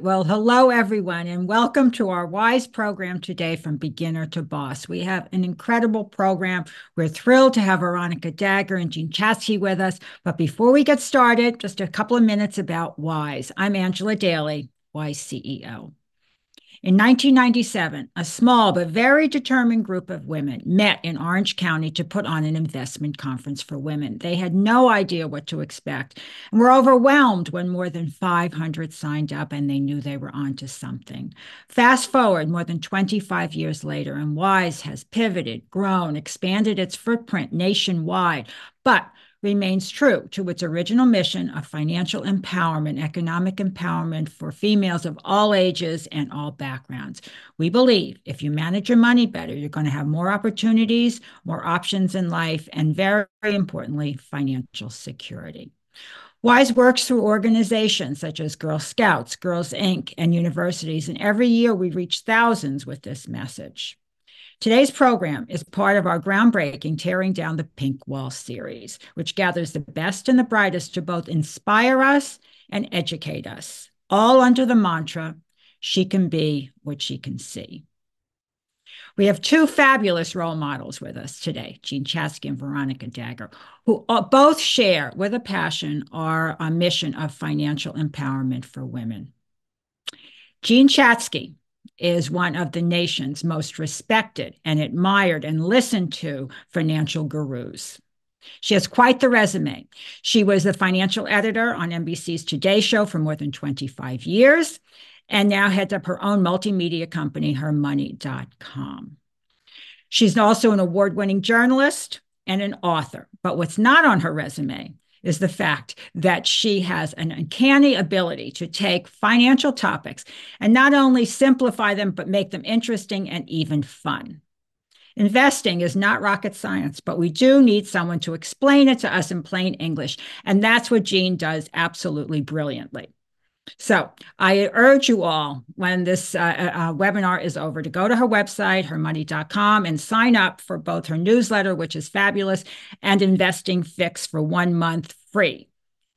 Well, hello, everyone, and welcome to our WISE program today from beginner to boss. We have an incredible program. We're thrilled to have Veronica Dagher and Jean Chatzky with us. But before we get started, just a couple of minutes about WISE. I'm Angela Daly, WISE CEO. In 1997, a small but very determined group of women met in Orange County to put on an investment conference for women. They had no idea what to expect and were overwhelmed when more than 500 signed up and they knew they were onto something. Fast forward more than 25 years later, and WISE has pivoted, grown, expanded its footprint nationwide, but remains true to its original mission of financial empowerment, economic empowerment for females of all ages and all backgrounds. We believe if you manage your money better, you're going to have more opportunities, more options in life, and very, importantly, financial security. WISE works through organizations such as Girl Scouts, Girls Inc., and universities, and every year we reach thousands with this message. Today's program is part of our groundbreaking Tearing Down the Pink Wall series, which gathers the best and the brightest to both inspire us and educate us, all under the mantra she can be what she can see. We have two fabulous role models with us today, Jean Chatzky and Veronica Dagher, who both share with a passion our, mission of financial empowerment for women. Jean Chatzky is one of the nation's most respected and admired and listened to financial gurus. She has quite the resume. She was the financial editor on NBC's Today Show for more than 25 years and now heads up her own multimedia company, hermoney.com. She's also an award winning journalist and an author. But what's not on her resume is the fact that she has an uncanny ability to take financial topics and not only simplify them, but make them interesting and even fun. Investing is not rocket science, but we do need someone to explain it to us in plain English. And that's what Jean does absolutely brilliantly. So I urge you all, when this uh, uh, uh, webinar is over, to go to her website, hermoney.com, and sign up for both her newsletter, which is fabulous, and InvestingFixx for one month free.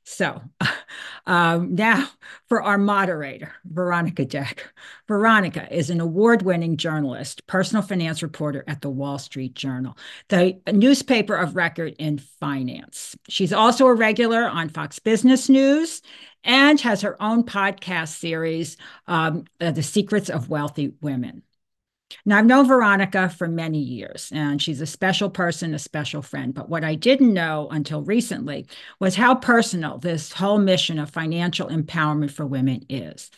So um, now for our moderator, Veronica Dagher. Veronica is an award winning journalist, personal finance reporter at the Wall Street Journal, the newspaper of record in finance. She's also a regular on Fox Business News and has her own podcast series, um, uh, The Secrets of Wealthy Women. Now, I've known Veronica for many years, and she's a special person, a special friend. But what I didn't know until recently was how personal this whole mission of financial empowerment for women is.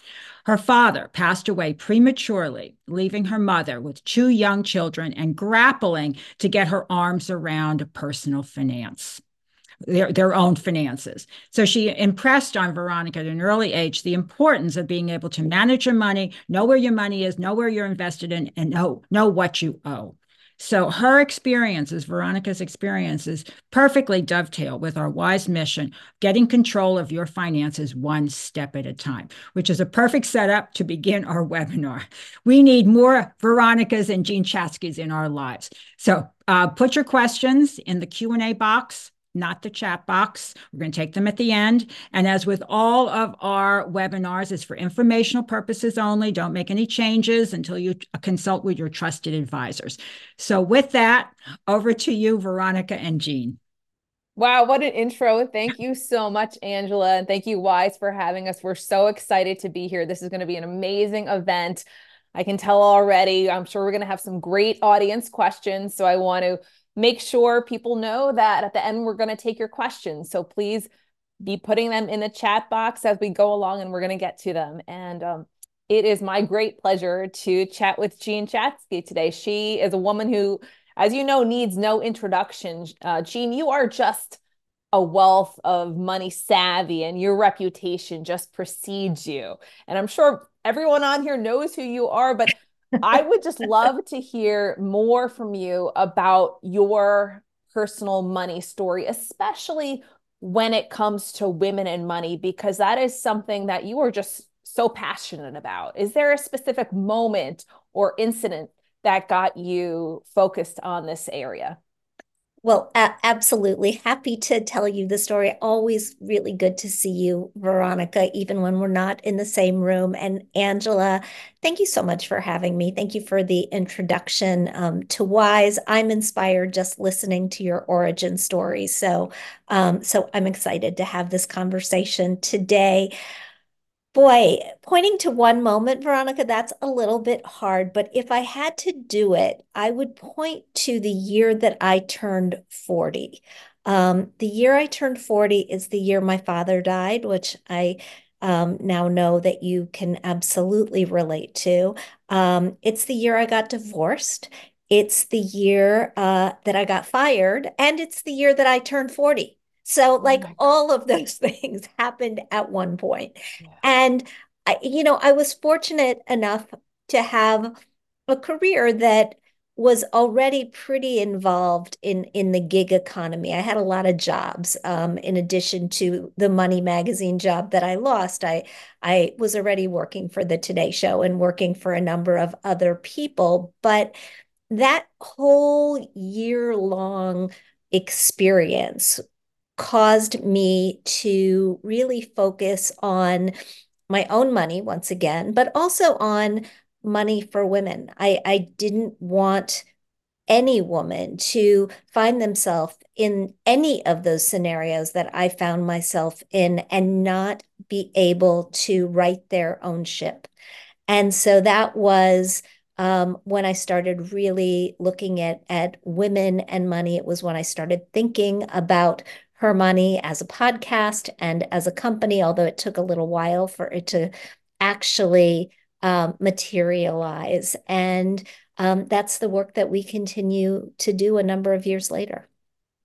Her father passed away prematurely, leaving her mother with two young children and grappling to get her arms around personal finance their, their own finances. So she impressed on Veronica at an early age the importance of being able to manage your money, know where your money is, know where you're invested in, and know, know what you owe. So her experiences, Veronica's experiences, perfectly dovetail with our wise mission, getting control of your finances one step at a time, which is a perfect setup to begin our webinar. We need more Veronicas and Jean Chatzkys in our lives. So uh, put your questions in the Q&A box not the chat box. We're going to take them at the end. And as with all of our webinars, it's for informational purposes only. Don't make any changes until you consult with your trusted advisors. So with that, over to you, Veronica and Jean. Wow, what an intro. Thank you so much, Angela. And thank you, Wise, for having us. We're so excited to be here. This is going to be an amazing event. I can tell already. I'm sure we're going to have some great audience questions. So I want to make sure people know that at the end we're going to take your questions. So please be putting them in the chat box as we go along and we're going to get to them. And um, it is my great pleasure to chat with Jean Chatzky today. She is a woman who, as you know, needs no introduction. Uh, Jean, you are just a wealth of money savvy and your reputation just precedes you. And I'm sure everyone on here knows who you are, but I would just love to hear more from you about your personal money story, especially when it comes to women and money, because that is something that you are just so passionate about. Is there a specific moment or incident that got you focused on this area? Well, a- absolutely. Happy to tell you the story. Always really good to see you, Veronica, even when we're not in the same room. And Angela, thank you so much for having me. Thank you for the introduction um, to Wise. I'm inspired just listening to your origin story. So, um, so I'm excited to have this conversation today. Boy, pointing to one moment, Veronica, that's a little bit hard. But if I had to do it, I would point to the year that I turned 40. Um, the year I turned 40 is the year my father died, which I um, now know that you can absolutely relate to. Um, it's the year I got divorced. It's the year uh, that I got fired, and it's the year that I turned 40. So, Oh like, all of those things happened at one point. Yeah. And I, you know, I was fortunate enough to have a career that was already pretty involved in in the gig economy. I had a lot of jobs. Um, in addition to the Money Magazine job that I lost, I I was already working for the Today Show and working for a number of other people. But that whole year long experience caused me to really focus on my own money once again, but also on money for women. I, I didn't want any woman to find themselves in any of those scenarios that I found myself in and not be able to right their own ship. And so that was um, when I started really looking at at women and money. It was when I started thinking about HerMoney as a podcast and as a company, although it took a little while for it to actually um, materialize. And um, that's the work that we continue to do a number of years later.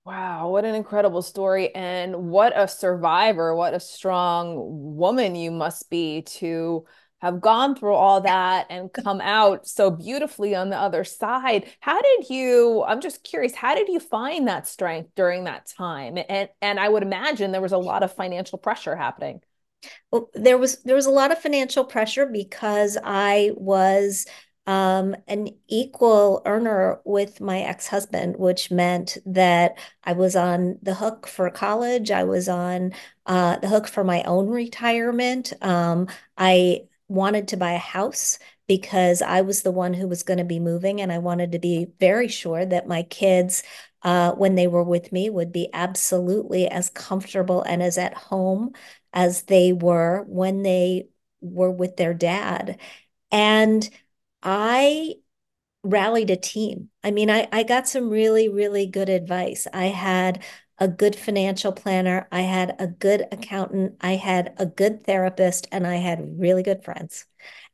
Wow, what an incredible story. And what a survivor, what a strong woman you must be to have gone through all that and come out so beautifully on the other side. How did you, I'm just curious, how did you find that strength during that time? And and I would imagine there was a lot of financial pressure happening. Well, there was there was a lot of financial pressure because I was um, an equal earner with my ex-husband, which meant that I was on the hook for college. I was on uh, the hook for my own retirement. Um, I wanted to buy a house because I was the one who was going to be moving, and I wanted to be very sure that my kids, uh, when they were with me, would be absolutely as comfortable and as at home as they were when they were with their dad. And I rallied a team. I mean, I, I got some really, really good advice. I had a good financial planner, I had a good accountant, I had a good therapist, and I had really good friends.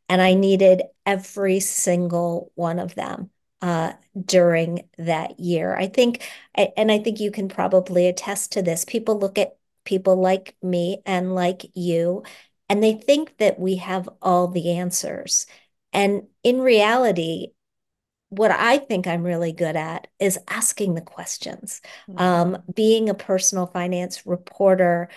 And I needed every single one of them uh, during that year. I think, and I think you can probably attest to this. People look at people like me and like you, and they think that we have all the answers. And in reality, what I think I'm really good at is asking the questions. Mhm. Um, being a personal finance reporter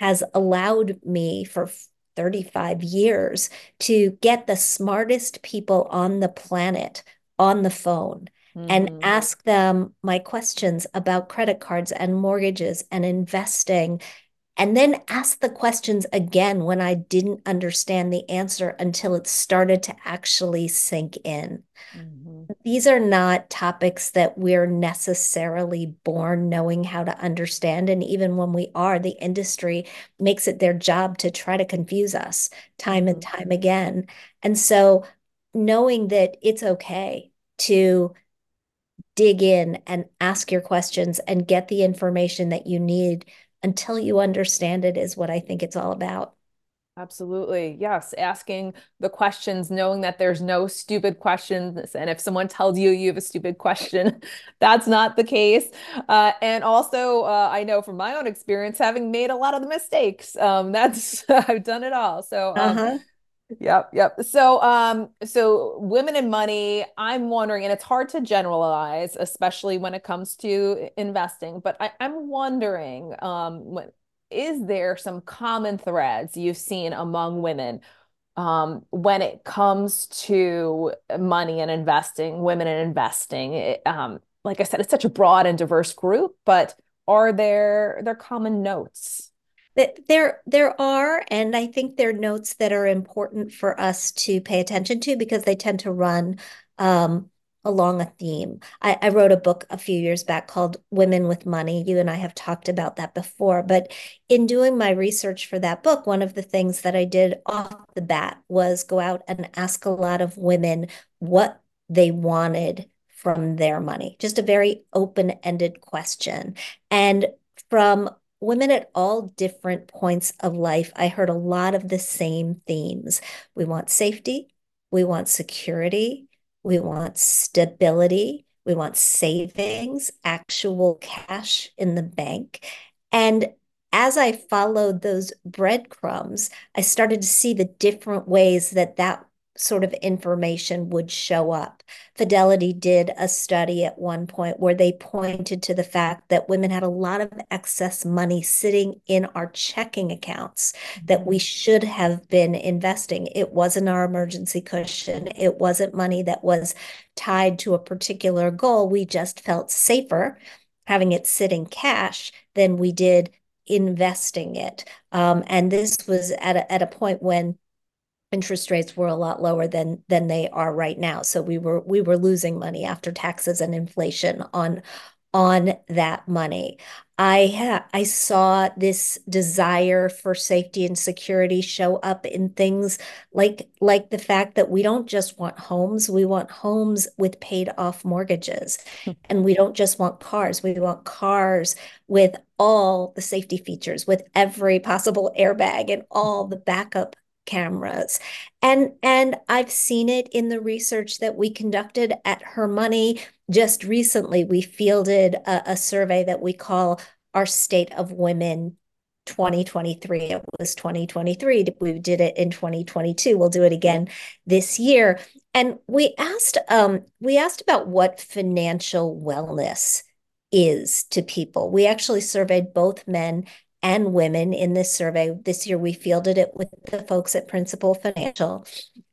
has allowed me for 35 years to get the smartest people on the planet on the phone and Mhm. ask them my questions about credit cards and mortgages and investing and then ask the questions again when I didn't understand the answer until it started to actually sink in. Mhm. These are not topics that we're necessarily born knowing how to understand. And even when we are, the industry makes it their job to try to confuse us time and Mhm. time again. And so knowing that it's okay to dig in and ask your questions and get the information that you need until you understand it is what I think it's all about. Absolutely. Yes. Asking the questions, knowing that there's no stupid questions. And if someone tells you you have a stupid question, that's not the case. Uh, and also, uh, I know from my own experience, having made a lot of the mistakes, um, that's, I've done it all. So, um, Uh-huh. Yep, yep. So, um, so women and money, I'm wondering, and it's hard to generalize, especially when it comes to investing, but I, I'm wondering, um, when, is there some common threads you've seen among women, um, when it comes to money and investing, women and investing? It, um, like I said, it's such a broad and diverse group, but are there there common notes? There, there are, and I think there are notes that are important for us to pay attention to because they tend to run um, along a theme. I, I, wrote a book a few years back called Women with Money. You and I have talked about that before. But in doing my research for that book, one of the things that I did off the bat was go out and ask a lot of women what they wanted from their money. Just a very open ended question. And from women at all different points of life, I heard a lot of the same themes. We want safety, we want security, we want stability, we want savings, actual cash in the bank. And as I followed those breadcrumbs, I started to see the different ways that that sort of information would show up. Fidelity did a study at one point where they pointed to the fact that women had a lot of excess money sitting in our checking accounts that we mm-hmm. should have been investing. It wasn't our emergency cushion, it wasn't money that was tied to a particular goal. We just felt safer having it sit in cash than we did investing it. Um, and this was at a, at a point when interest rates were a lot lower than than they are right now. So we were we were losing money after taxes and inflation on on that money. I ha- I saw this desire for safety and security show up in things like like the fact that we don't just want homes, we want homes with paid off mortgages. Hmm. and we don't just want cars, we want cars with all the safety features, with every possible airbag and all the backup cameras. And and I've seen it in the research that we conducted at HerMoney just recently. We fielded a, a survey that we call our State of Women 2023. It was 2023. We did it in 2022. We'll do it again this year. And we asked um, we asked about what financial wellness is to people. We actually surveyed both men and women in this survey. This year we fielded it with the folks at Principal Financial.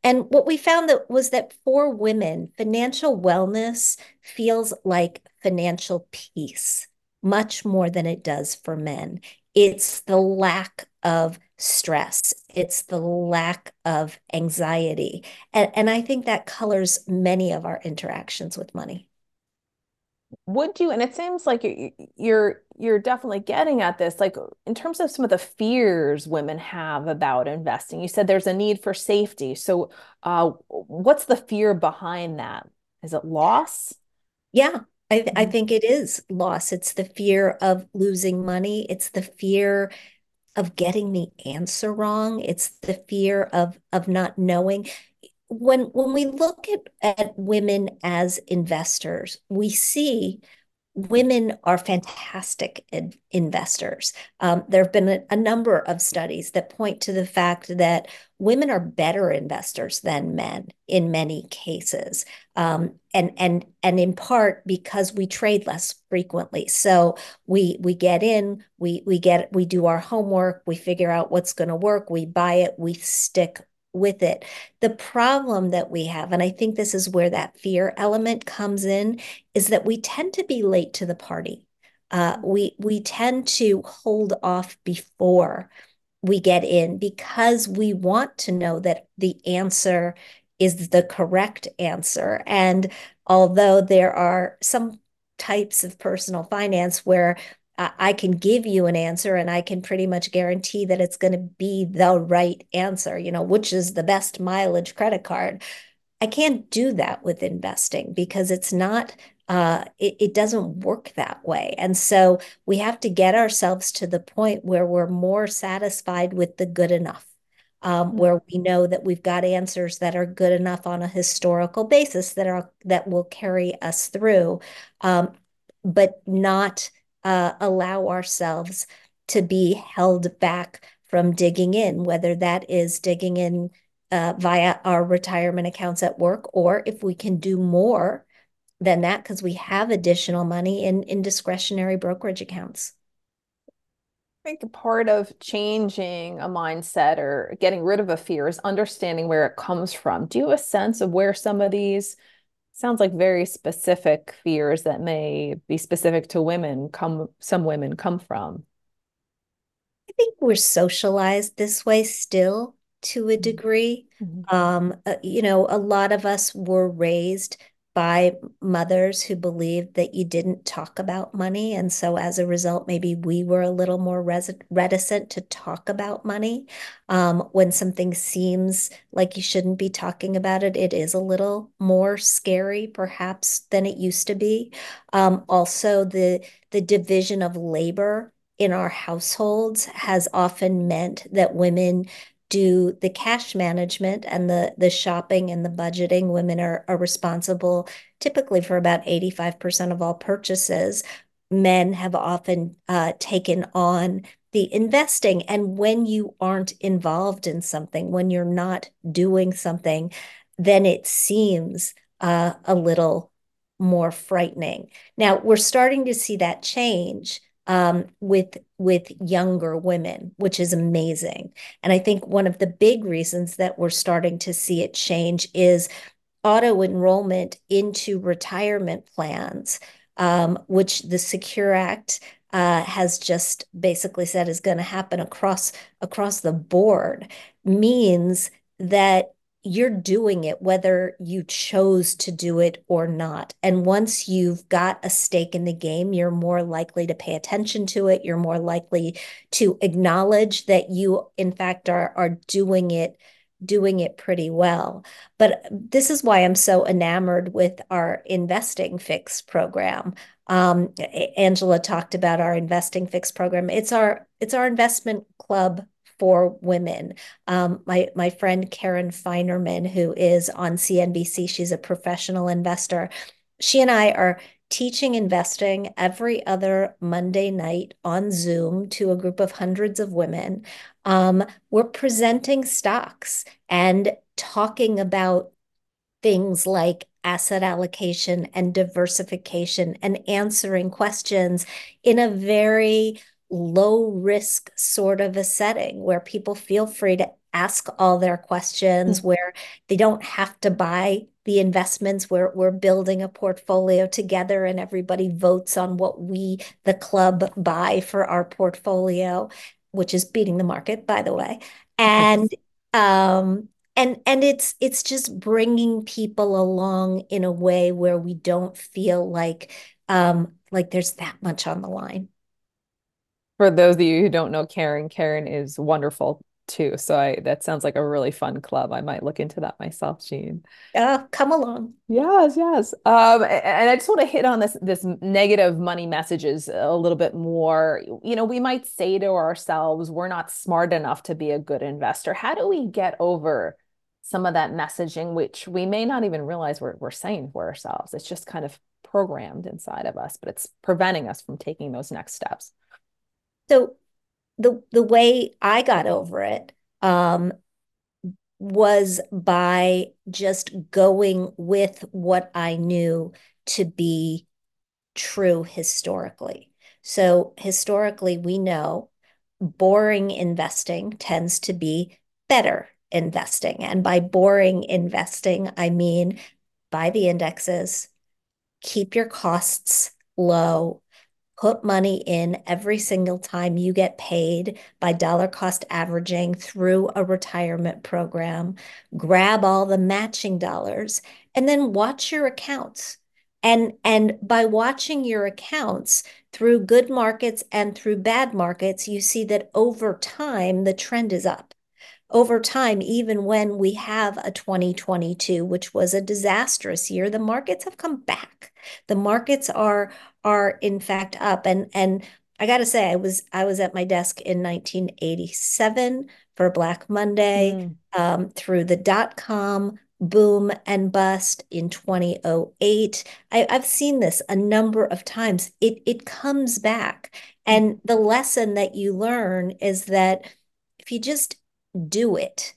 And what we found that was that for women, financial wellness feels like financial peace much more than it does for men. It's the lack of stress. It's the lack of anxiety. And, and I think that colors many of our interactions with money would you and it seems like you're you're definitely getting at this like in terms of some of the fears women have about investing you said there's a need for safety so uh, what's the fear behind that is it loss yeah I, th- I mm-hmm. think it is loss it's the fear of losing money it's the fear of getting the answer wrong it's the fear of of not knowing when when we look at, at women as investors, we see women are fantastic investors. Um, there have been a, a, number of studies that point to the fact that women are better investors than men in many cases, um, and and and in part because we trade less frequently. So we we get in, we we get we do our homework, we figure out what's going to work, we buy it, we stick with it. The problem that we have, and I think this is where that fear element comes in, is that we tend to be late to the party. Uh, we we tend to hold off before we get in because we want to know that the answer is the correct answer. And although there are some types of personal finance where I can give you an answer and I can pretty much guarantee that it's going to be the right answer, you know, which is the best mileage credit card. I can't do that with investing because it's not, uh, it, it doesn't work that way. And so we have to get ourselves to the point where we're more satisfied with the good enough. Um, mm-hmm. where we know that we've got answers that are good enough on a historical basis that are that will carry us through, um, but not uh, allow ourselves to be held back from digging in, whether that is digging in uh, via our retirement accounts at work, or if we can do more than that because we have additional money in, in discretionary brokerage accounts. I think part of changing a mindset or getting rid of a fear is understanding where it comes from. Do you have a sense of where some of these Sounds like very specific fears that may be specific to women come some women come from. I think we're socialized this way still to a degree. Mm-hmm. Um, uh, you know, a lot of us were raised by mothers who believed that you didn't talk about money. And so as a result, maybe we were a little more reticent to talk about money. Um, when something seems like you shouldn't be talking about it, it is a little more scary, perhaps, than it used to be. Um, also, the the division of labor in our households has often meant that women do the cash management and the the shopping and the budgeting. Women are, are responsible typically for about 85% of all purchases. Men have often uh, taken on the investing. And when you aren't involved in something, when you're not doing something, then it seems uh, a little more frightening. Now, we're starting to see that change um, with with younger women, which is amazing. And I think one of the big reasons that we're starting to see it change is auto enrollment into retirement plans, um, which the Secure Act uh, has just basically said is going to happen across across the board, means that you're doing it whether you chose to do it or not. And once you've got a stake in the game, you're more likely to pay attention to it. You're more likely to acknowledge that you, in fact, are, are doing it doing it pretty well. But this is why I'm so enamored with our InvestingFixx program. Um, Angela talked about our InvestingFixx program. It's our it's our investment club for women. Um, my my friend Karen Finerman, who is on CNBC, she's a professional investor. She and I are teaching investing every other Monday night on Zoom to a group of hundreds of women. Um, we're presenting stocks and talking about things like asset allocation and diversification and answering questions in a very low risk sort of a setting where people feel free to ask all their questions, mm-hmm. where they don't have to buy the investments where we're building a portfolio together and everybody votes on what we the club buy for our portfolio which is beating the market by the way and um and and it's it's just bringing people along in a way where we don't feel like um like there's that much on the line for those of you who don't know Karen, Karen is wonderful too. So I that sounds like a really fun club. I might look into that myself, Jean. Yeah, come along. Yes, yes. Um, and I just want to hit on this this negative money messages a little bit more. You know, we might say to ourselves, we're not smart enough to be a good investor. How do we get over some of that messaging, which we may not even realize we're we're saying for ourselves? It's just kind of programmed inside of us, but it's preventing us from taking those next steps. So the the way I got over it um, was by just going with what I knew to be true historically. So historically, we know boring investing tends to be better investing. And by boring investing, I mean buy the indexes, keep your costs low, put money in every single time you get paid by dollar cost averaging through a retirement program, grab all the matching dollars, and then watch your accounts. And, and by watching your accounts through good markets and through bad markets, you see that over time, the trend is up over time, even when we have a 2022, which was a disastrous year, the markets have come back. The markets are are in fact up. And and I got to say, I was I was at my desk in 1987 for Black Monday, mm. um, through the dot com boom and bust in 2008. I, I've seen this a number of times. It it comes back, and the lesson that you learn is that if you just do it,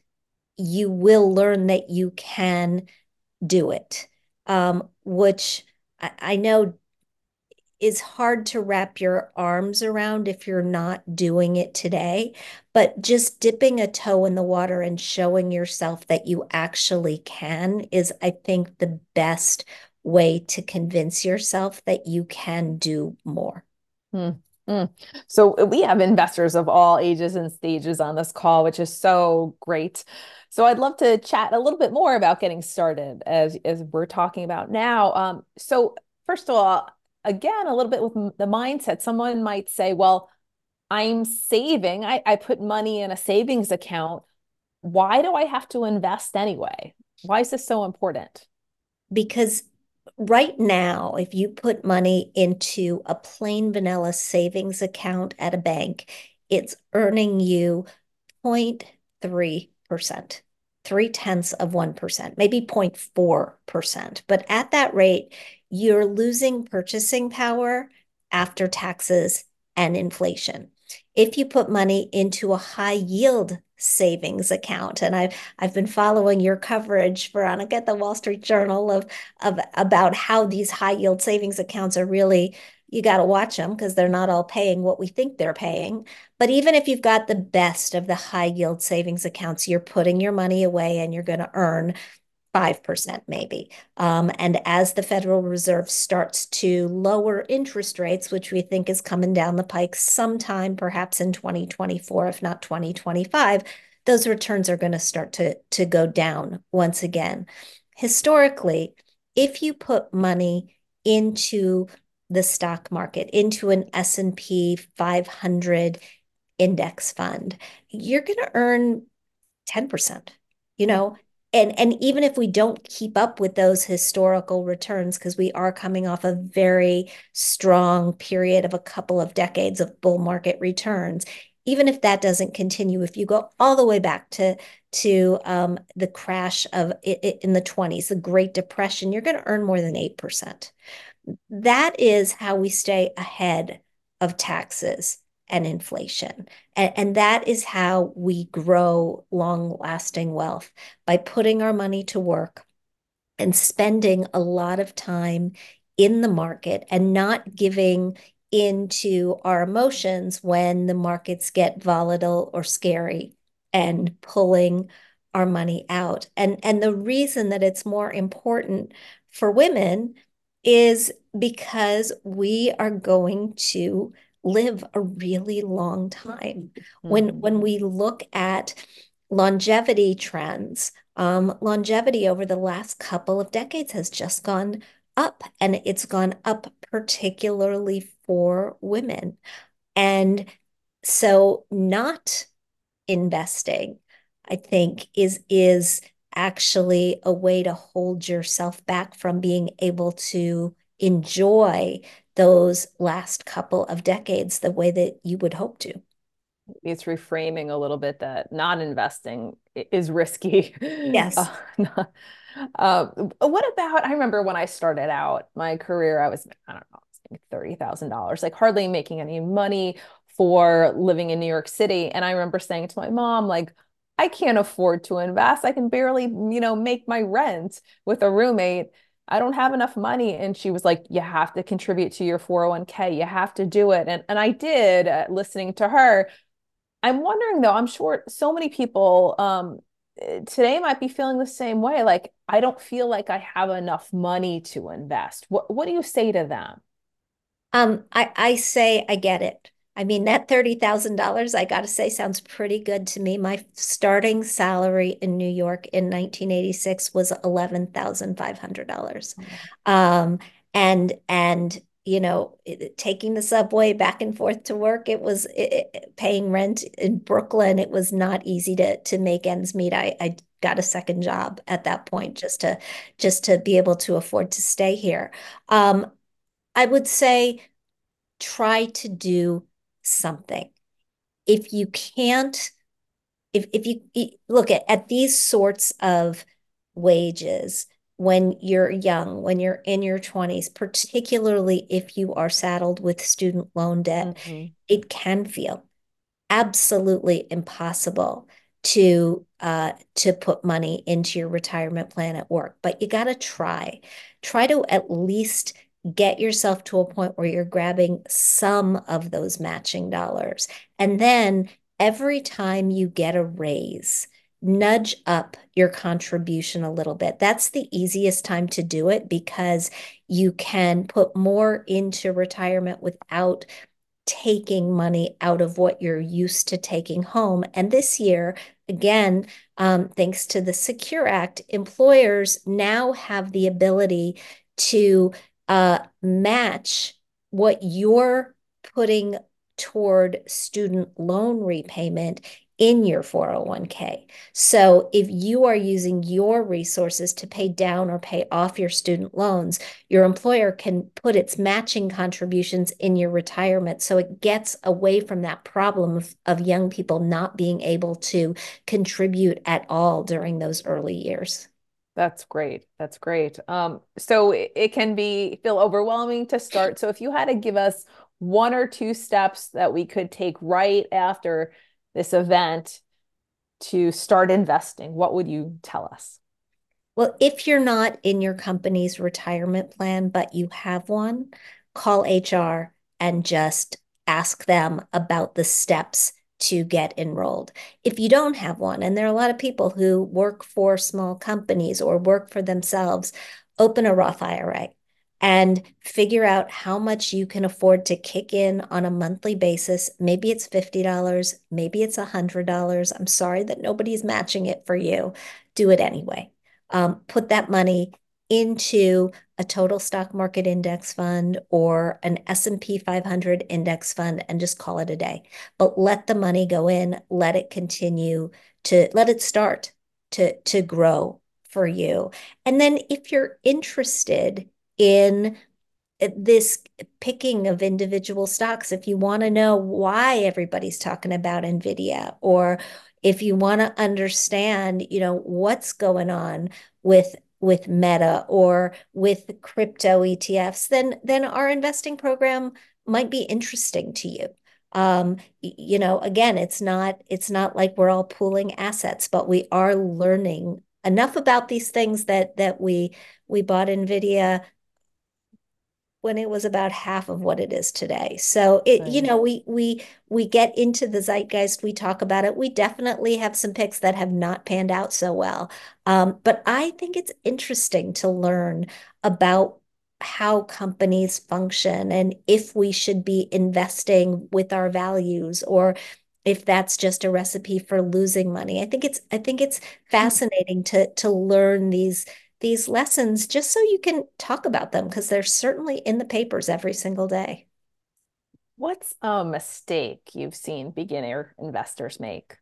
you will learn that you can do it. Um, which I, I know is hard to wrap your arms around if you're not doing it today. But just dipping a toe in the water and showing yourself that you actually can is, I think, the best way to convince yourself that you can do more. Hmm. Mm. So we have investors of all ages and stages on this call, which is so great. So I'd love to chat a little bit more about getting started as as we're talking about now. Um, so first of all, again, a little bit with the mindset. Someone might say, well, I'm saving, I, I put money in a savings account. Why do I have to invest anyway? Why is this so important? Because right now, if you put money into a plain vanilla savings account at a bank, it's earning you 0.3%, three tenths of 1%, maybe 0.4%. But at that rate, you're losing purchasing power after taxes and inflation. If you put money into a high yield savings account, and I've I've been following your coverage, Veronica, at the Wall Street Journal of of about how these high yield savings accounts are really you got to watch them because they're not all paying what we think they're paying. But even if you've got the best of the high yield savings accounts, you're putting your money away and you're going to earn 5% maybe. Um, and as the Federal Reserve starts to lower interest rates, which we think is coming down the pike sometime perhaps in 2024, if not 2025, those returns are going to start to, to go down once again. Historically, if you put money into the stock market, into an S&P 500 index fund, you're going to earn 10%. You know, and and even if we don't keep up with those historical returns because we are coming off a very strong period of a couple of decades of bull market returns even if that doesn't continue if you go all the way back to to um, the crash of in the 20s the great depression you're going to earn more than 8% that is how we stay ahead of taxes and inflation. And, and that is how we grow long lasting wealth by putting our money to work and spending a lot of time in the market and not giving into our emotions when the markets get volatile or scary and pulling our money out. And, and the reason that it's more important for women is because we are going to live a really long time. Mm-hmm. When when we look at longevity trends, um, longevity over the last couple of decades has just gone up, and it's gone up particularly for women. And so, not investing, I think, is is actually a way to hold yourself back from being able to enjoy those last couple of decades the way that you would hope to. It's reframing a little bit that not investing is risky. Yes. Uh, uh, what about? I remember when I started out my career, I was I don't know, thirty thousand dollars, like hardly making any money for living in New York City. And I remember saying to my mom, like, I can't afford to invest. I can barely, you know, make my rent with a roommate. I don't have enough money. And she was like, You have to contribute to your 401k. You have to do it. And, and I did, uh, listening to her. I'm wondering though, I'm sure so many people um, today might be feeling the same way. Like, I don't feel like I have enough money to invest. What, what do you say to them? Um, I, I say, I get it. I mean, that $30,000, I got to say, sounds pretty good to me. My starting salary in New York in 1986 was $11,500. Um, and, and, you know, it, taking the subway back and forth to work, it was it, paying rent in Brooklyn. It was not easy to, to make ends meet. I, I got a second job at that point just to, just to be able to afford to stay here. Um, I would say try to do something. If you can't, if, if you look at, at these sorts of wages, when you're young, when you're in your 20s, particularly if you are saddled with student loan debt, mm-hmm. it can feel absolutely impossible to uh, to put money into your retirement plan at work. But you got to try. Try to at least get yourself to a point where you're grabbing some of those matching dollars. And then every time you get a raise, nudge up your contribution a little bit. That's the easiest time to do it because you can put more into retirement without taking money out of what you're used to taking home. And this year, again, um, thanks to the Secure Act, employers now have the ability to uh, match what you're putting toward student loan repayment in your 401k. So if you are using your resources to pay down or pay off your student loans, your employer can put its matching contributions in your retirement. So it gets away from that problem of, of young people not being able to contribute at all during those early years. That's great. That's great. Um, so it, can be feel overwhelming to start. So if you had to give us one or two steps that we could take right after this event to start investing, what would you tell us? Well, if you're not in your company's retirement plan, but you have one, call HR and just ask them about the steps to get enrolled. If you don't have one, and there are a lot of people who work for small companies or work for themselves, open a Roth IRA and figure out how much you can afford to kick in on a monthly basis. Maybe it's $50, maybe it's $100. I'm sorry that nobody's matching it for you. Do it anyway. Um, put that money into a total stock market index fund or an S&P 500 index fund and just call it a day. But let the money go in, let it continue to let it start to to grow for you. And then if you're interested in uh, this picking of individual stocks if you want to know why everybody's talking about nvidia or if you want to understand you know what's going on with with meta or with crypto etfs then then our investing program might be interesting to you. Um, you know again it's not it's not like we're all pooling assets but we are learning enough about these things that that we we bought nvidia when it was about half of what it is today. So it, right. you know, we we we get into the zeitgeist, we talk about it. We definitely have some picks that have not panned out so well. Um, but I think it's interesting to learn about how companies function and if we should be investing with our values or if that's just a recipe for losing money. I think it's I think it's hmm. fascinating to to learn these these lessons just so you can talk about them because they're certainly in the papers every single day. What's a mistake you've seen beginner investors make?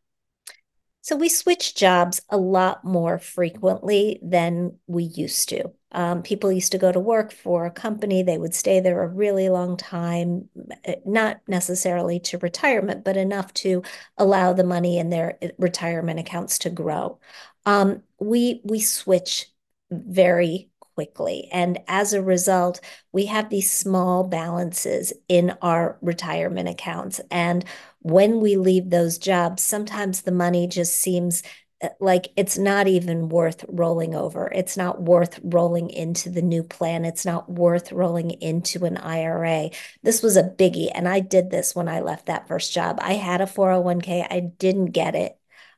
So we switch jobs a lot more frequently than we used to. Um, people used to go to work for a company, they would stay there a really long time, eh, not necessarily to retirement, but enough to allow the money in their eh, retirement accounts to grow. Um, we we switch very quickly. And as a result, we have these small balances in our retirement accounts. And when we leave those jobs, sometimes the money just seems uh, like it's not even worth rolling over. It's not worth rolling into the new plan. It's not worth rolling into an IRA. This was a biggie. And I did this when I left that first job. I had a 401k, I didn't get it.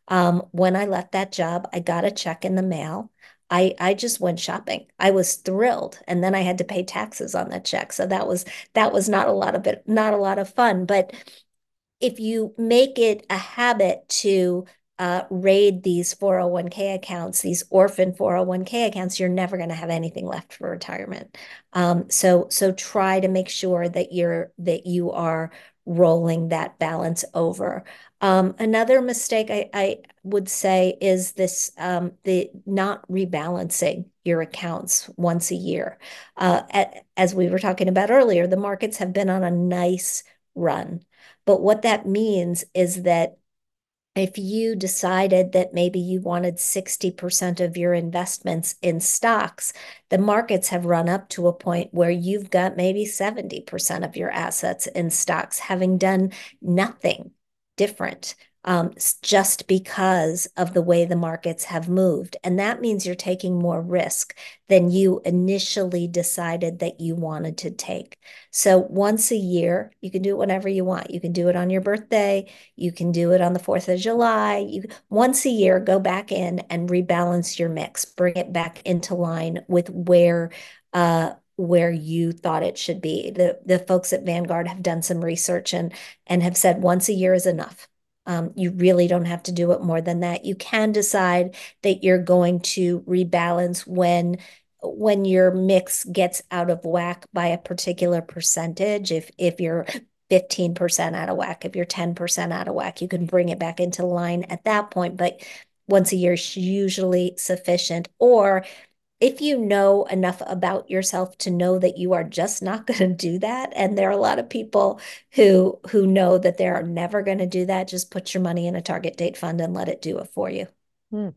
Um, when I left that job, I got a check in the mail. I I just went shopping. I was thrilled, and then I had to pay taxes on that check. So that was that was not a lot of it, not a lot of fun. But if you make it a habit to uh, raid these 401k accounts, these orphan 401k accounts, you're never going to have anything left for retirement. Um, so so try to make sure that you're that you are rolling that balance over. Um, another mistake I, I, would say is this um, the not rebalancing your accounts once a year. Uh, at, as we were talking about earlier, the markets have been on a nice run. But what that means is that if you decided that maybe you wanted 60% of your investments in stocks, the markets have run up to a point where you've got maybe 70% of your assets in stocks, having done nothing different um, just because of the way the markets have moved. And that means you're taking more risk than you initially decided that you wanted to take. So once a year, you can do it whenever you want. You can do it on your birthday. You can do it on the 4th of July. You once a year, go back in and rebalance your mix, bring it back into line with where uh, where you thought it should be. The the folks at Vanguard have done some research and and have said once a year is enough. Um, you really don't have to do it more than that. You can decide that you're going to rebalance when when your mix gets out of whack by a particular percentage. If if you're 15% out of whack, if you're 10% out of whack, you can bring it back into line at that point. But once a year is usually sufficient. Or if you know enough about yourself to know that you are just not going to do that and there are a lot of people who who know that they're never going to do that just put your money in a target date fund and let it do it for you hmm.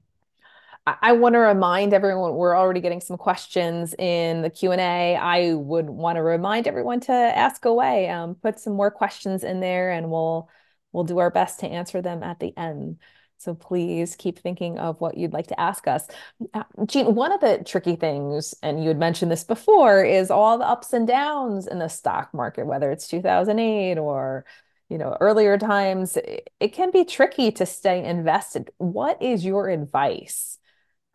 I want to remind everyone we're already getting some questions in the Q&A. I would want to remind everyone to ask away. Um, put some more questions in there and we'll we'll do our best to answer them at the end. So please keep thinking of what you'd like to ask us. Uh, Jean, one of the tricky things, and you had mentioned this before, is all the ups and downs in the stock market, whether it's 2008 or you know earlier times. It can be tricky to stay invested. What is your advice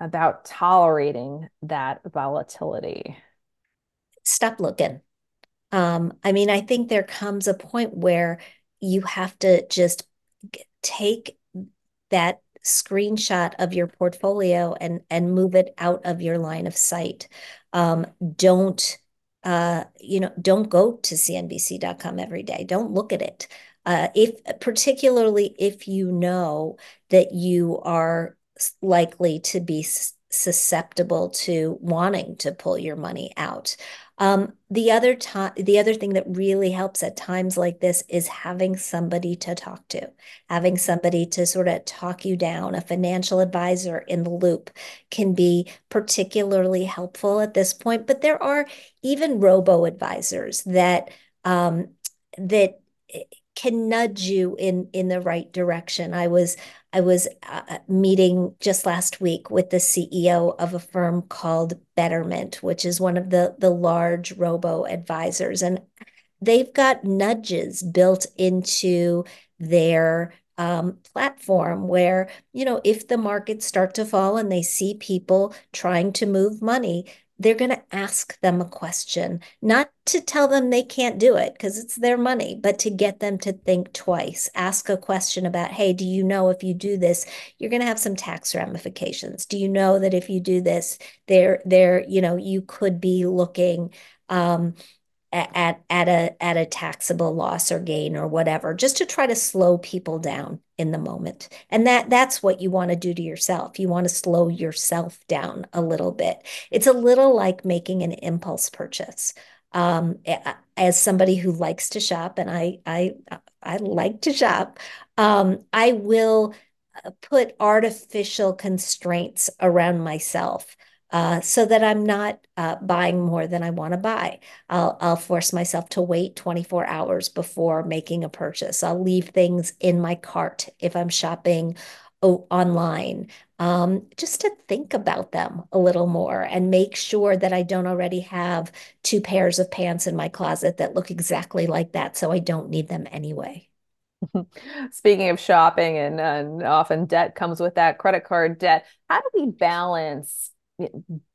about tolerating that volatility? Stop looking. Um, i mean i think there comes a point where you have to just take that screenshot of your portfolio and and move it out of your line of sight. Um, don't uh, you know? Don't go to CNBC.com every day. Don't look at it. Uh, if particularly if you know that you are likely to be susceptible to wanting to pull your money out. Um, the other time, the other thing that really helps at times like this is having somebody to talk to, having somebody to sort of talk you down. A financial advisor in the loop can be particularly helpful at this point, but there are even robo advisors that um, that can nudge you in in the right direction. I was I was uh, meeting just last week with the CEO of a firm called Betterment, which is one of the the large robo advisors, and they've got nudges built into their um, platform where you know if the markets start to fall and they see people trying to move money they're going to ask them a question, not to tell them they can't do it because it's their money, but to get them to think twice. Ask a question about, hey, do you know if you do this, you're going to have some tax ramifications? Do you know that if you do this, there, there, you know, you could be looking um, at at a at a taxable loss or gain or whatever just to try to slow people down in the moment. And that that's what you want to do to yourself. You want to slow yourself down a little bit. It's a little like making an impulse purchase. Um, as somebody who likes to shop and i i i like to shop um, i will uh, put artificial constraints around myself uh, so that I'm not uh, buying more than I want to buy. I'll, I'll force myself to wait 24 hours before making a purchase. I'll leave things in my cart if I'm shopping online, um, just to think about them a little more and make sure that I don't already have two pairs of pants in my closet that look exactly like that, so I don't need them anyway. Speaking of shopping, and, and often debt comes with that credit card debt. How do we balance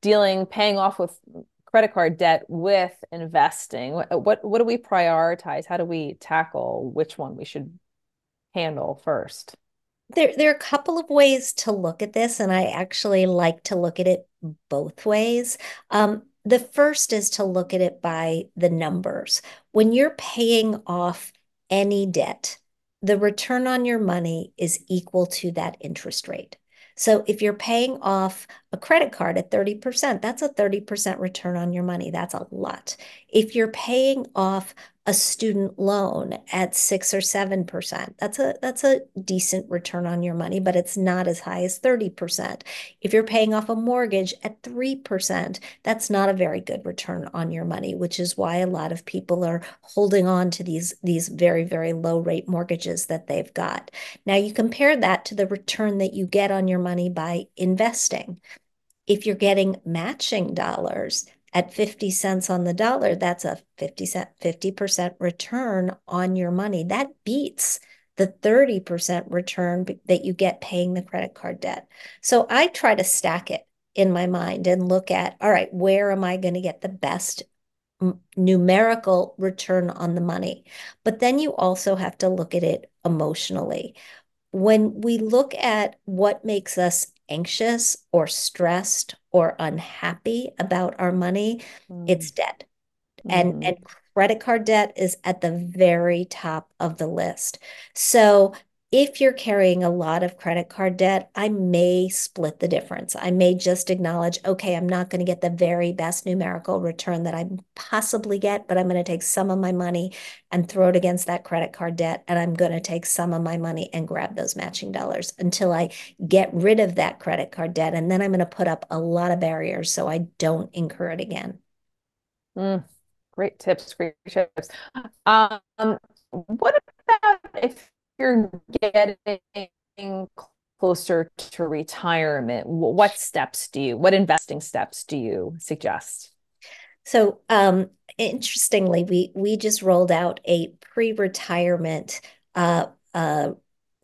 dealing, paying off with credit card debt with investing? What, what, what do we prioritize? How do we tackle which one we should handle first? There, there are a couple of ways to look at this, and I actually like to look at it both ways. Um, the first is to look at it by the numbers. When you're paying off any debt, the return on your money is equal to that interest rate. So if you're paying off a credit card at 30%, that's a 30% return on your money. That's a lot. If you're paying off a student loan at six or seven percent. That's a that's a decent return on your money, but it's not as high as 30%. If you're paying off a mortgage at 3%, that's not a very good return on your money, which is why a lot of people are holding on to these, these very, very low rate mortgages that they've got. Now you compare that to the return that you get on your money by investing. If you're getting matching dollars, at 50 cents on the dollar, that's a 50 cent, 50% return on your money. That beats the 30% return that you get paying the credit card debt. So I try to stack it in my mind and look at, all right, where am I going to get the best numerical return on the money? But then you also have to look at it emotionally. When we look at what makes us anxious or stressed or unhappy about our money, mm. it's debt. Mm. And and credit card debt is at the very top of the list. So if you're carrying a lot of credit card debt, I may split the difference. I may just acknowledge, okay, I'm not going to get the very best numerical return that I possibly get, but I'm going to take some of my money and throw it against that credit card debt. And I'm going to take some of my money and grab those matching dollars until I get rid of that credit card debt. And then I'm going to put up a lot of barriers so I don't incur it again. Mm, great tips, great tips. Um, what about if you're getting closer to retirement, what steps do you, what investing steps do you suggest? So, um, interestingly, we we just rolled out a pre-retirement uh, uh,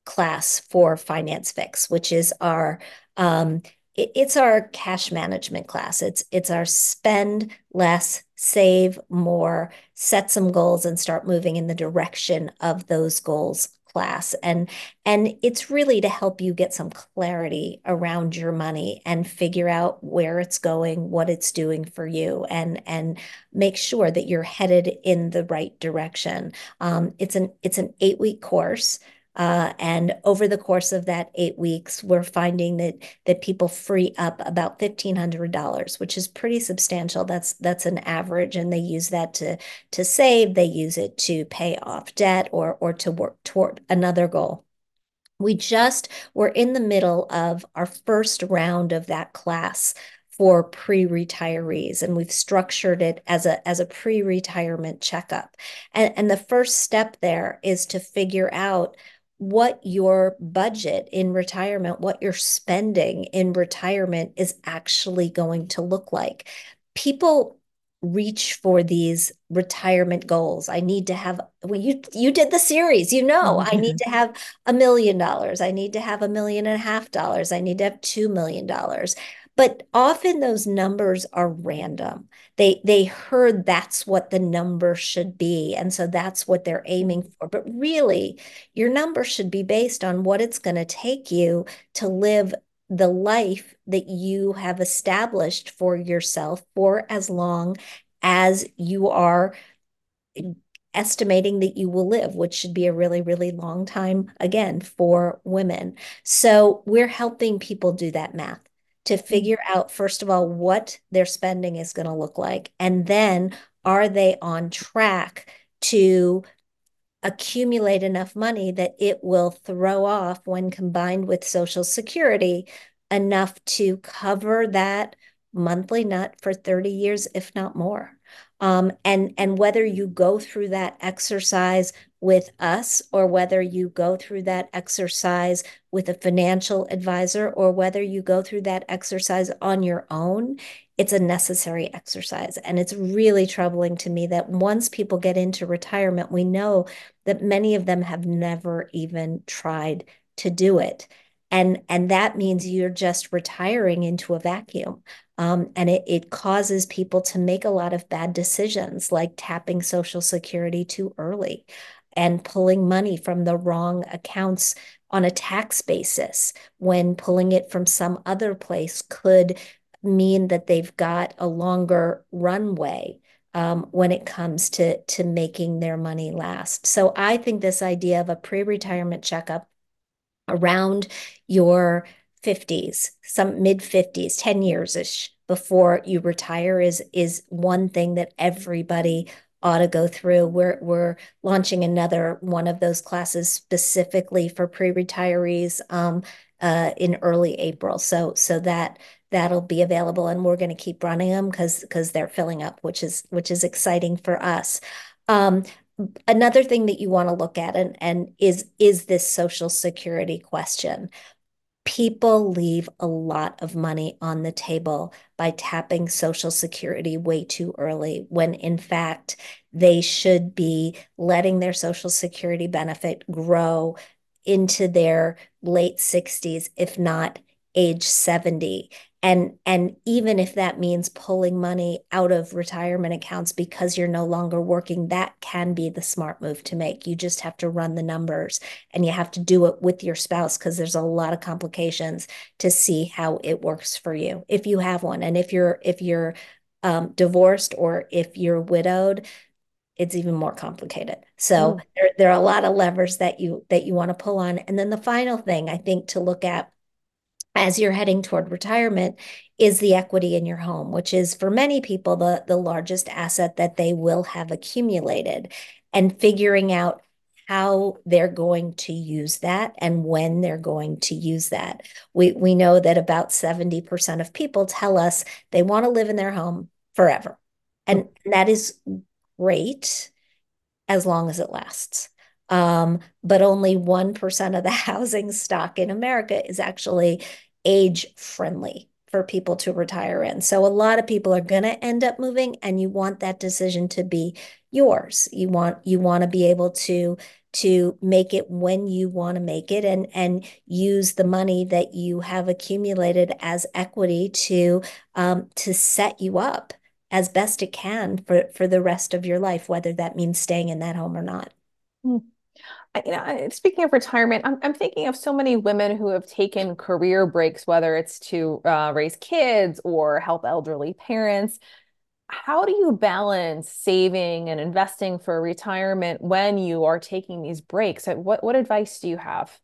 class for Finance Fix, which is our um, it, it's our cash management class. It's it's our spend less, save more, set some goals, and start moving in the direction of those goals class and and it's really to help you get some clarity around your money and figure out where it's going what it's doing for you and and make sure that you're headed in the right direction. Um, it's an it's an eight week course uh, and over the course of that eight weeks, we're finding that that people free up about fifteen hundred dollars, which is pretty substantial. That's that's an average, and they use that to to save. They use it to pay off debt or or to work toward another goal. We just we're in the middle of our first round of that class for pre-retirees and we've structured it as a as a pre-retirement checkup and and the first step there is to figure out what your budget in retirement, what your spending in retirement is actually going to look like. People reach for these retirement goals. I need to have when you you did the series, you know, mm-hmm. I need to have a million dollars. I need to have a million and a half dollars. I need to have 2 million dollars. But often those numbers are random. They they heard that's what the number should be. And so that's what they're aiming for. But really, your number should be based on what it's going to take you to live the life that you have established for yourself for as long as you are estimating that you will live, which should be a really, really long time again for women. So we're helping people do that math to figure out, first of all, what their spending is going to look like. And then are they on track to accumulate enough money that it will throw off when combined with Social Security enough to cover that monthly nut for 30 years, if not more. Um, and and whether you go through that exercise with us or whether you go through that exercise with a financial advisor or whether you go through that exercise on your own it's a necessary exercise. And it's really troubling to me that once people get into retirement we know that many of them have never even tried to do it. And and that means you're just retiring into a vacuum. Um, and it, it causes people to make a lot of bad decisions like tapping social security too early and pulling money from the wrong accounts on a tax basis when pulling it from some other place could mean that they've got a longer runway um, when it comes to to making their money last. So I think this idea of a pre-retirement checkup around your 50s, some mid 50s, 10 years ish before you retire is is one thing that everybody ought to go through. We're we're launching another one of those classes specifically for pre-retirees um, uh, in early April. So so that that'll be available, and we're going to keep running them because because they're filling up, which is which is exciting for us. Um, another thing that you want to look at and and is is this social security question people leave a lot of money on the table by tapping Social Security way too early, when in fact, they should be letting their Social Security benefit grow into their late 60s, if not age 70 and and even if that means pulling money out of retirement accounts because you're no longer working that can be the smart move to make. You just have to run the numbers and you have to do it with your spouse because there's a lot of complications to see how it works for you if you have one. And if you're if you're um, divorced or if you're widowed it's even more complicated. So mm. there, there are a lot of levers that you that you want to pull on. And then the final thing i think to look at as you're heading toward retirement is the equity in your home, which is for many people the, the largest asset that they will have accumulated, and figuring out how they're going to use that and when they're going to use that. We, we know that about 70% of people tell us they want to live in their home forever. And that is great as long as it lasts. Um, but only 1% of the housing stock in America is actually age friendly for people to retire in. So a lot of people are going to end up moving and you want that decision to be yours. You want you want to be able to to make it when you want to make it and and use the money that you have accumulated as equity to um, to set you up as best it can for for the rest of your life whether that means staying in that home or not. Mm you know, speaking of retirement, I'm, I'm thinking of so many women who have taken career breaks, whether it's to uh, raise kids or help elderly parents. How do you balance saving and investing for retirement when you are taking these breaks? What what advice do you have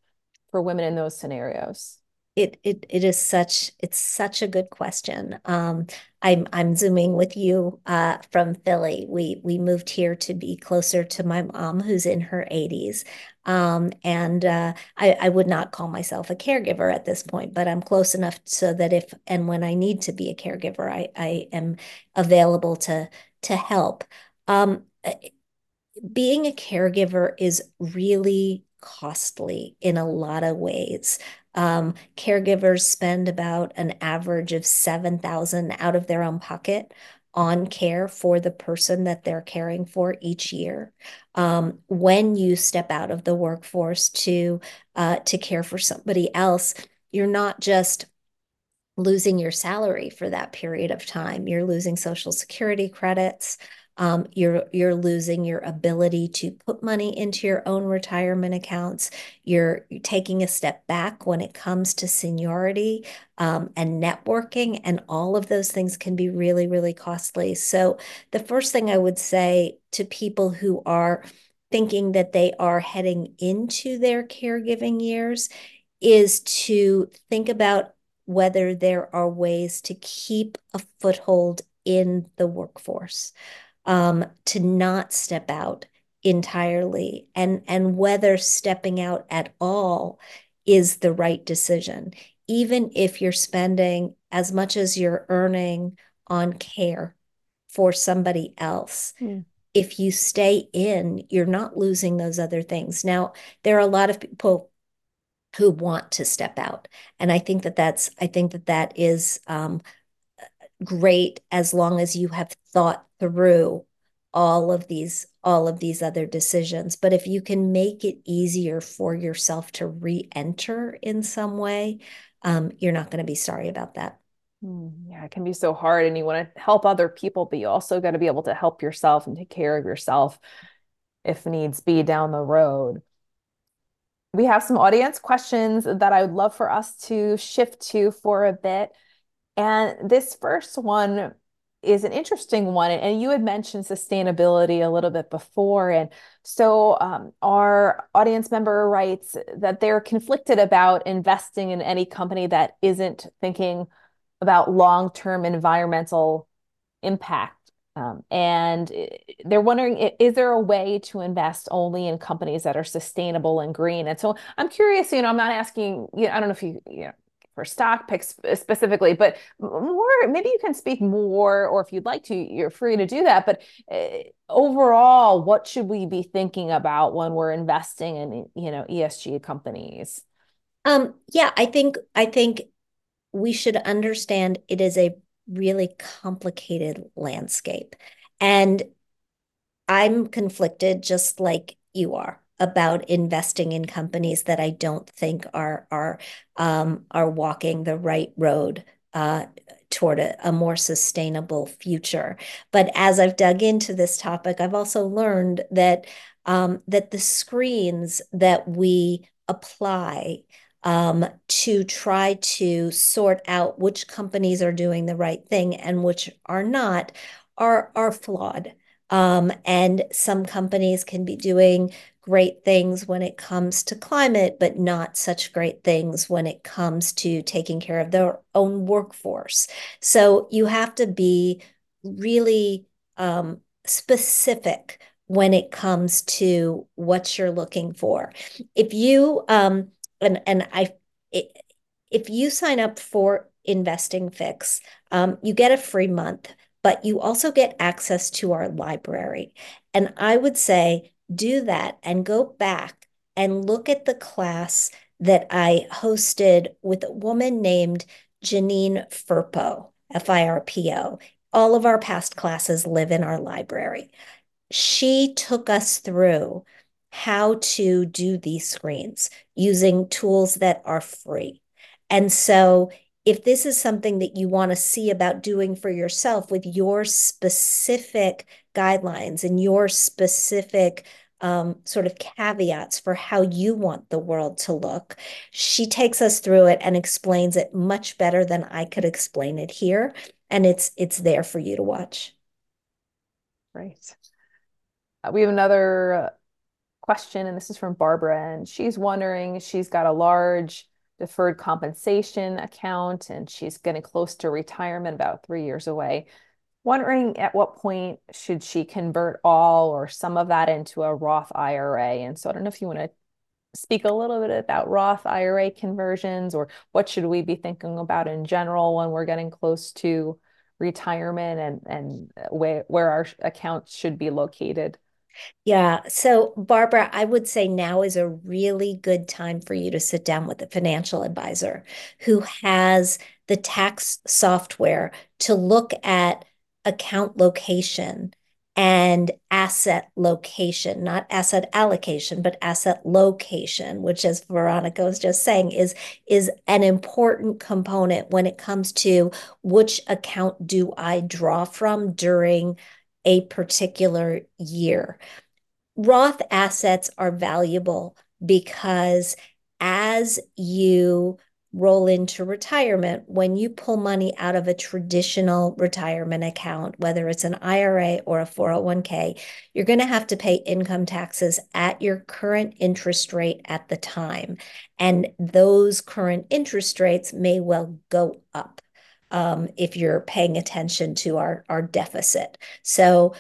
for women in those scenarios? It it it is such it's such a good question. Um, I'm I'm zooming with you uh, from Philly. We we moved here to be closer to my mom, who's in her 80s. Um, and uh, I, I would not call myself a caregiver at this point, but I'm close enough so that if and when I need to be a caregiver, I I am available to to help. Um, eh, being a caregiver is really costly in a lot of ways. Um, caregivers spend about an average of 7,000 out of their own pocket on care for the person that they're caring for each year. Um, when you step out of the workforce to uh, to care for somebody else, you're not just losing your salary for that period of time. You're losing social security credits um, you're you're losing your ability to put money into your own retirement accounts. You're, taking a step back when it comes to seniority um, and networking, and all of those things can be really really costly. So the first thing I would say to people who are thinking that they are heading into their caregiving years is to think about whether there are ways to keep a foothold in the workforce um, to not step out entirely. And and whether stepping out at all is the right decision. Even if you're spending as much as you're earning on care for somebody else mm. if you stay in you're not losing those other things. Now there are a lot of people who want to step out. And i think that that's i think that that is um, great as long as you have thought through all of these all of these other decisions. But if you can make it easier for yourself to re-enter in some way um, you're not going to be sorry about that. Hmm, yeah it can be so hard and you want to help other people but you also got to be able to help yourself and take care of yourself if needs be down the road. We have some audience questions that I would love for us to shift to for a bit. And this first one is an interesting one. And you had mentioned sustainability a little bit before. And so um, our audience member writes that they're conflicted about investing in any company that isn't thinking about long term environmental impact Um, and they're wondering, is there a way to invest only in companies that are sustainable and green? And so I'm curious, you know, I'm not asking, you know, I don't know if you, you know, for stock picks specifically, but more, maybe you can speak more, or if you'd like to, you're free to do that. But uh, overall, what should we be thinking about when we're investing in, you know, ESG companies? Um, yeah, I think I think we should understand it is a really complicated landscape. And I'm conflicted just like you are about investing in companies that I don't think are are um, are walking the right road uh, toward a, a, more sustainable future. But as I've dug into this topic, I've also learned that um, that the screens that we apply um, to try to sort out which companies are doing the right thing and which are not are are flawed. Um, and some companies can be doing great things when it comes to climate, but not such great things when it comes to taking care of their own workforce. So you have to be really um, specific when it comes to what you're looking for. If you um, and and I if you sign up for InvestingFixx, um, you get a free month, but you also get access to our library. And I would say do that and go back and look at the class that I hosted with a woman named Janine Firpo, F I R P O. All of our past classes live in our library. She took us through how to do these screens using tools that are free. And so if this is something that you want to see about doing for yourself with your specific guidelines and your specific um, sort of caveats for how you want the world to look, she takes us through it and explains it much better than I could explain it here. And it's it's there for you to watch. Great. Uh, we have another question, and this is from Barbara, and she's wondering she's got a large deferred compensation account and she's getting close to retirement, about three years away. Wondering at what point should she convert all or some of that into a Roth IRA? And so I don't know if you want to speak a little bit about Roth IRA conversions or what should we be thinking about in general when we're getting close to retirement and and uh, where where our accounts should be located. Yeah. So, Barbara, I would say now is a really good time for you to sit down with a financial advisor who has the tax software to look at account location and asset location, not asset allocation, but asset location, which as Veronica was just saying is is an important component when it comes to which account do I draw from during a particular year. Roth assets are valuable because as you roll into retirement, when you pull money out of a traditional retirement account, whether it's an IRA or a 401k, you're going to have to pay income taxes at your current interest rate at the time. And those current interest rates may well go up um, if you're paying attention to our, our deficit. So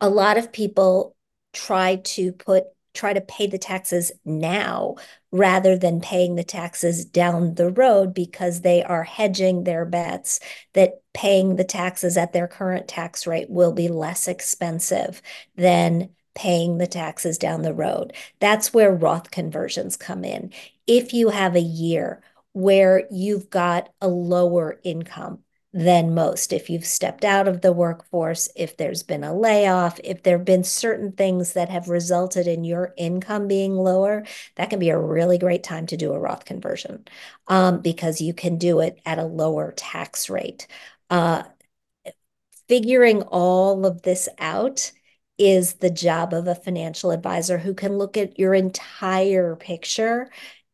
a lot of people try to put try to pay the taxes now rather than paying the taxes down the road because they are hedging their bets that paying the taxes at their current tax rate will be less expensive than paying the taxes down the road. That's where Roth conversions come in. If you have a year where you've got a lower income than most. If you've stepped out of the workforce, if there's been a layoff, if there have been certain things that have resulted in your income being lower, that can be a really great time to do a Roth conversion um, because you can do it at a lower tax rate. Uh, figuring all of this out is the job of a financial advisor who can look at your entire picture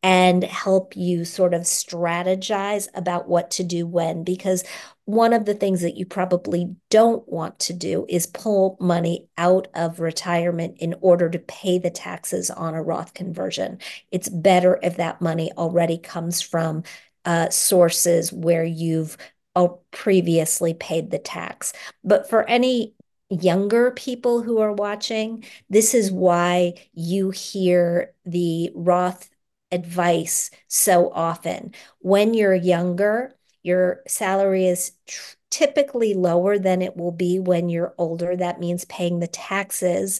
and help you sort of strategize about what to do when. Because one of the things that you probably don't want to do is pull money out of retirement in order to pay the taxes on a Roth conversion. It's better if that money already comes from uh, sources where you've previously paid the tax. But for any younger people who are watching, this is why you hear the Roth advice so often. When you're younger, your salary is typically lower than it will be when you're older. That means paying the taxes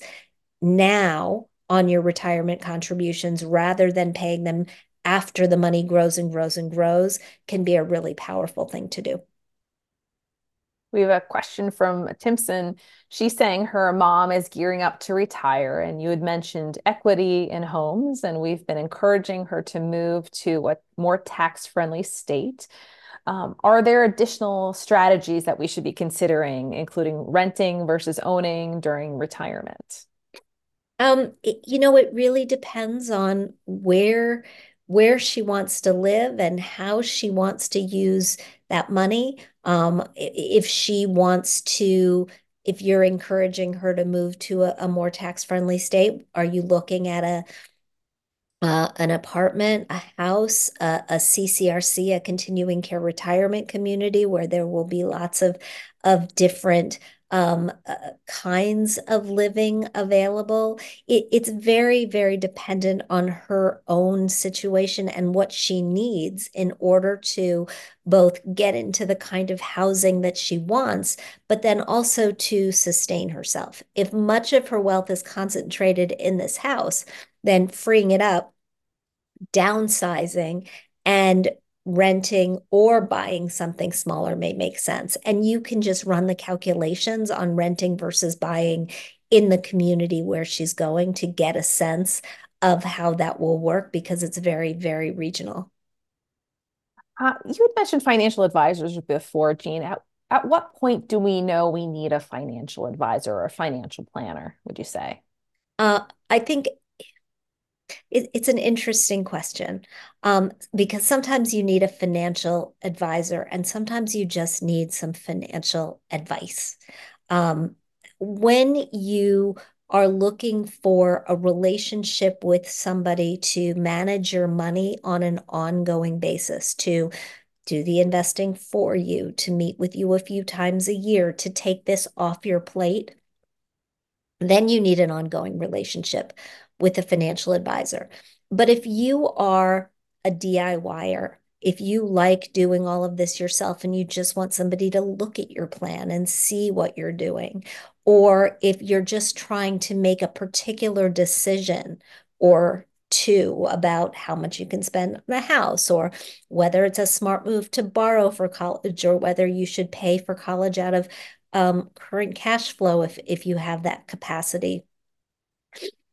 now on your retirement contributions rather than paying them after the money grows and grows and grows can be a really powerful thing to do. We have a question from Timson. She's saying her mom is gearing up to retire, and you had mentioned equity in homes, and we've been encouraging her to move to a more tax friendly state. Um, are there additional strategies that we should be considering, including renting versus owning during retirement? Um, you know, it really depends on where where she wants to live and how she wants to use that money. Um, if she wants to, if you're encouraging her to move to a, a more tax friendly state, are you looking at a uh, an apartment, a house, a, a CCRC, a continuing care retirement community where there will be lots of of different um, uh, kinds of living available. It, it's very, very dependent on her own situation and what she needs in order to both get into the kind of housing that she wants, but then also to sustain herself. If much of her wealth is concentrated in this house, then freeing it up, downsizing, and renting or buying something smaller may make sense. And you can just run the calculations on renting versus buying in the community where she's going to get a sense of how that will work because it's very, very regional. Uh, you had mentioned financial advisors before, Jean. At, at what point do we know we need a financial advisor or a financial planner, would you say? Uh, I think it, it's an interesting question um, because sometimes you need a financial advisor and sometimes you just need some financial advice. Um, when you are looking for a relationship with somebody to manage your money on an ongoing basis, to do the investing for you, to meet with you a few times a year, to take this off your plate, then you need an ongoing relationship with a financial advisor. But if you are a DIYer, if you like doing all of this yourself and you just want somebody to look at your plan and see what you're doing, or if you're just trying to make a particular decision or two about how much you can spend on a house or whether it's a smart move to borrow for college or whether you should pay for college out of um, current cash flow if if you have that capacity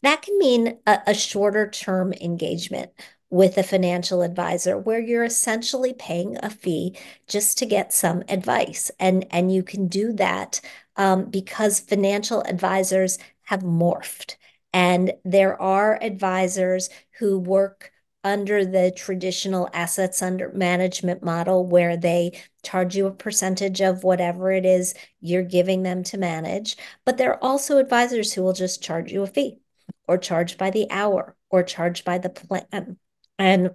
that can mean a, a shorter term engagement with a financial advisor where you're essentially paying a fee just to get some advice. And, and you can do that um, because financial advisors have morphed. And there are advisors who work under the traditional assets under management model where they charge you a percentage of whatever it is you're giving them to manage. But there are also advisors who will just charge you a fee or charged by the hour or charged by the plan. And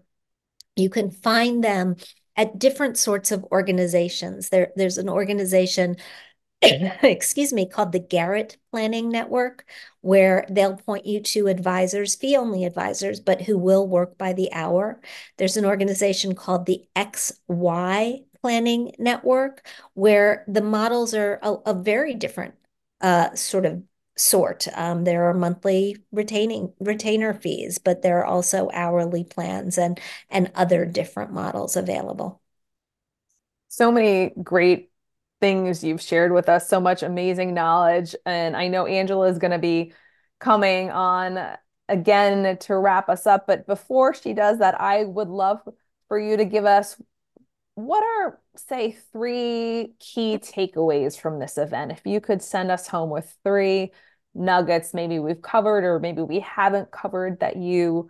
you can find them at different sorts of organizations. There, there's an organization, excuse me, called the Garrett Planning Network, where they'll point you to advisors, fee only advisors, but who will work by the hour. There's an organization called the XY Planning Network, where the models are a, a very different uh, sort of sort. Um, there are monthly retaining retainer fees, but there are also hourly plans and and other different models available. So many great things you've shared with us, so much amazing knowledge. And I know Angela is going to be coming on again to wrap us up. But before she does that, I would love for you to give us what are, say, three key takeaways from this event? If you could send us home with three nuggets maybe we've covered or maybe we haven't covered that you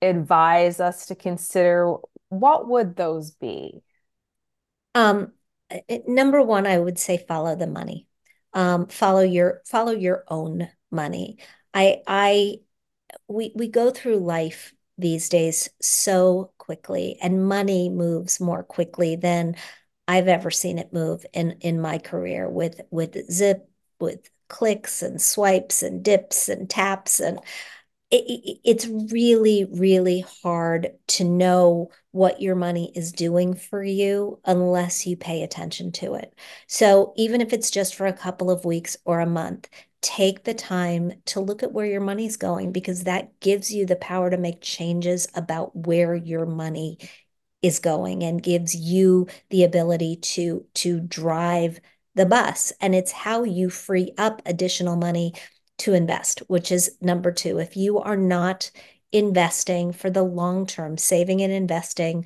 advise us to consider, what would those be? Um, number one, I would say follow the money. Um, follow your follow your own money. I I we we go through life these days so quickly, and money moves more quickly than I've ever seen it move in in my career with with zip with clicks and swipes and dips and taps and it, it's really really hard to know what your money is doing for you unless you pay attention to it. So even if it's just for a couple of weeks or a month take the time to look at where your money's going because that gives you the power to make changes about where your money is going and gives you the ability to to drive the bus. And it's how you free up additional money to invest which is number 2 if you are not investing for the long term saving and investing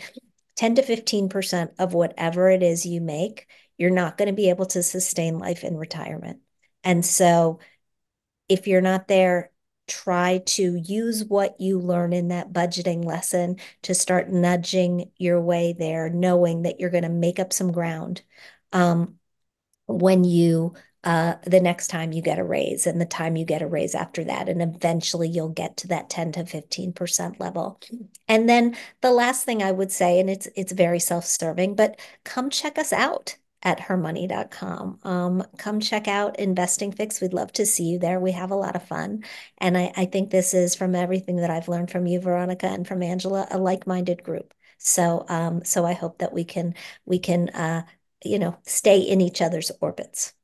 10 to 15% of whatever it is you make you're not going to be able to sustain life in retirement and so if you're not there, try to use what you learn in that budgeting lesson to start nudging your way there, knowing that you're going to make up some ground um, when you uh, the next time you get a raise and the time you get a raise after that. And eventually you'll get to that 10 to 15% level. And then the last thing I would say, and it's it's very self-serving, but come check us out at hermoney.com. Um, come check out InvestingFixx. We'd love to see you there. We have a lot of fun. And I, I think this is from everything that I've learned from you, Veronica, and from Angela, a like-minded group. So um, so I hope that we can we can uh, you know stay in each other's orbits.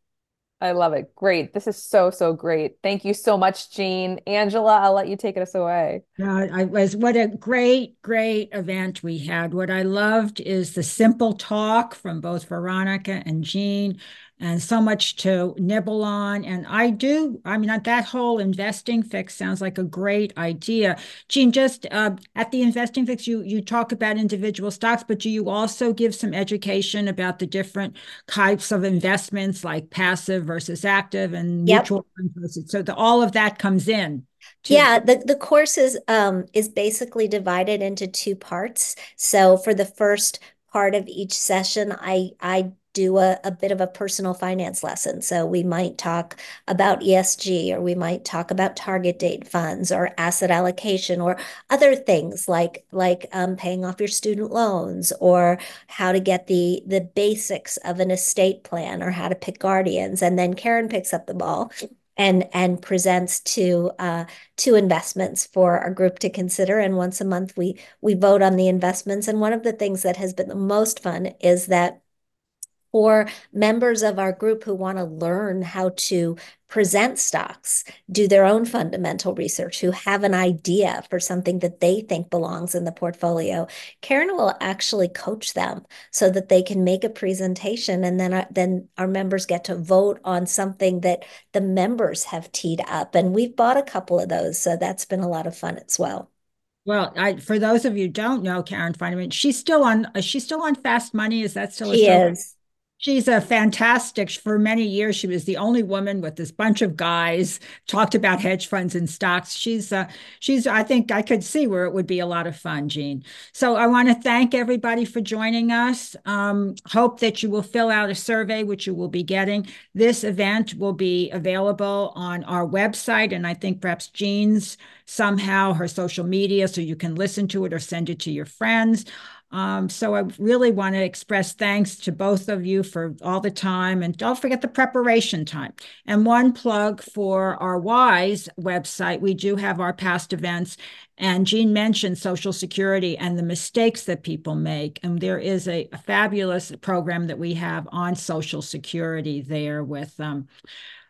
I love it. Great. This is so, so great. Thank you so much, Jean. Angela, I'll let you take us away. Uh, I was what a great, great event we had. What I loved is the simple talk from both Veronica and Jean and so much to nibble on. And I do, I mean, that whole InvestingFixx sounds like a great idea. Jean, just uh, at the InvestingFixx, you you talk about individual stocks, but do you also give some education about the different types of investments, like passive versus active and yep. mutual funds versus so the, all of that comes in. Yeah, the, the course is um, is basically divided into two parts. So for the first part of each session, I I do a, a bit of a personal finance lesson. So we might talk about ESG or we might talk about target date funds or asset allocation or other things like like um, paying off your student loans or how to get the the basics of an estate plan or how to pick guardians. And then Karen picks up the ball and and presents to uh, two investments for our group to consider. And once a month, we we vote on the investments. And one of the things that has been the most fun is that or members of our group who want to learn how to present stocks, do their own fundamental research, who have an idea for something that they think belongs in the portfolio. Karen will actually coach them so that they can make a presentation and then our, then our members get to vote on something that the members have teed up. And we've bought a couple of those, so that's been a lot of fun as well. Well, I, for those of you don't know Karen Finerman, she's still on. Uh, she's still on Fast Money. Is that still? She is. She's a fantastic. For many years, she was the only woman with this bunch of guys talked about hedge funds and stocks. She's, uh, she's. I think I could see where it would be a lot of fun, Jean. So I want to thank everybody for joining us. Um, hope that you will fill out a survey, which you will be getting. This event will be available on our website, and I think perhaps Jean's somehow her social media, so you can listen to it or send it to your friends. Um, so I really want to express thanks to both of you for all the time. And don't forget the preparation time. And one plug for our WISE website. We do have our past events. And Jean mentioned Social Security and the mistakes that people make. And there is a, a fabulous program that we have on Social Security there with um,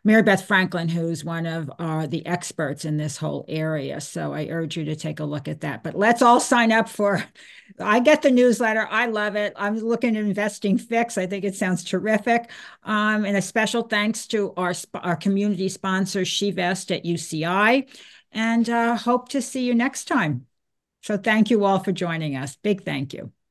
Mary Beth Franklin, who's one of uh, the experts in this whole area. So I urge you to take a look at that. But let's all sign up for. I get the newsletter. I love it. I'm looking at InvestingFixx. I think it sounds terrific. Um, and a special thanks to our our community sponsor, SheVest at UCI, and uh, hope to see you next time. So thank you all for joining us. Big thank you.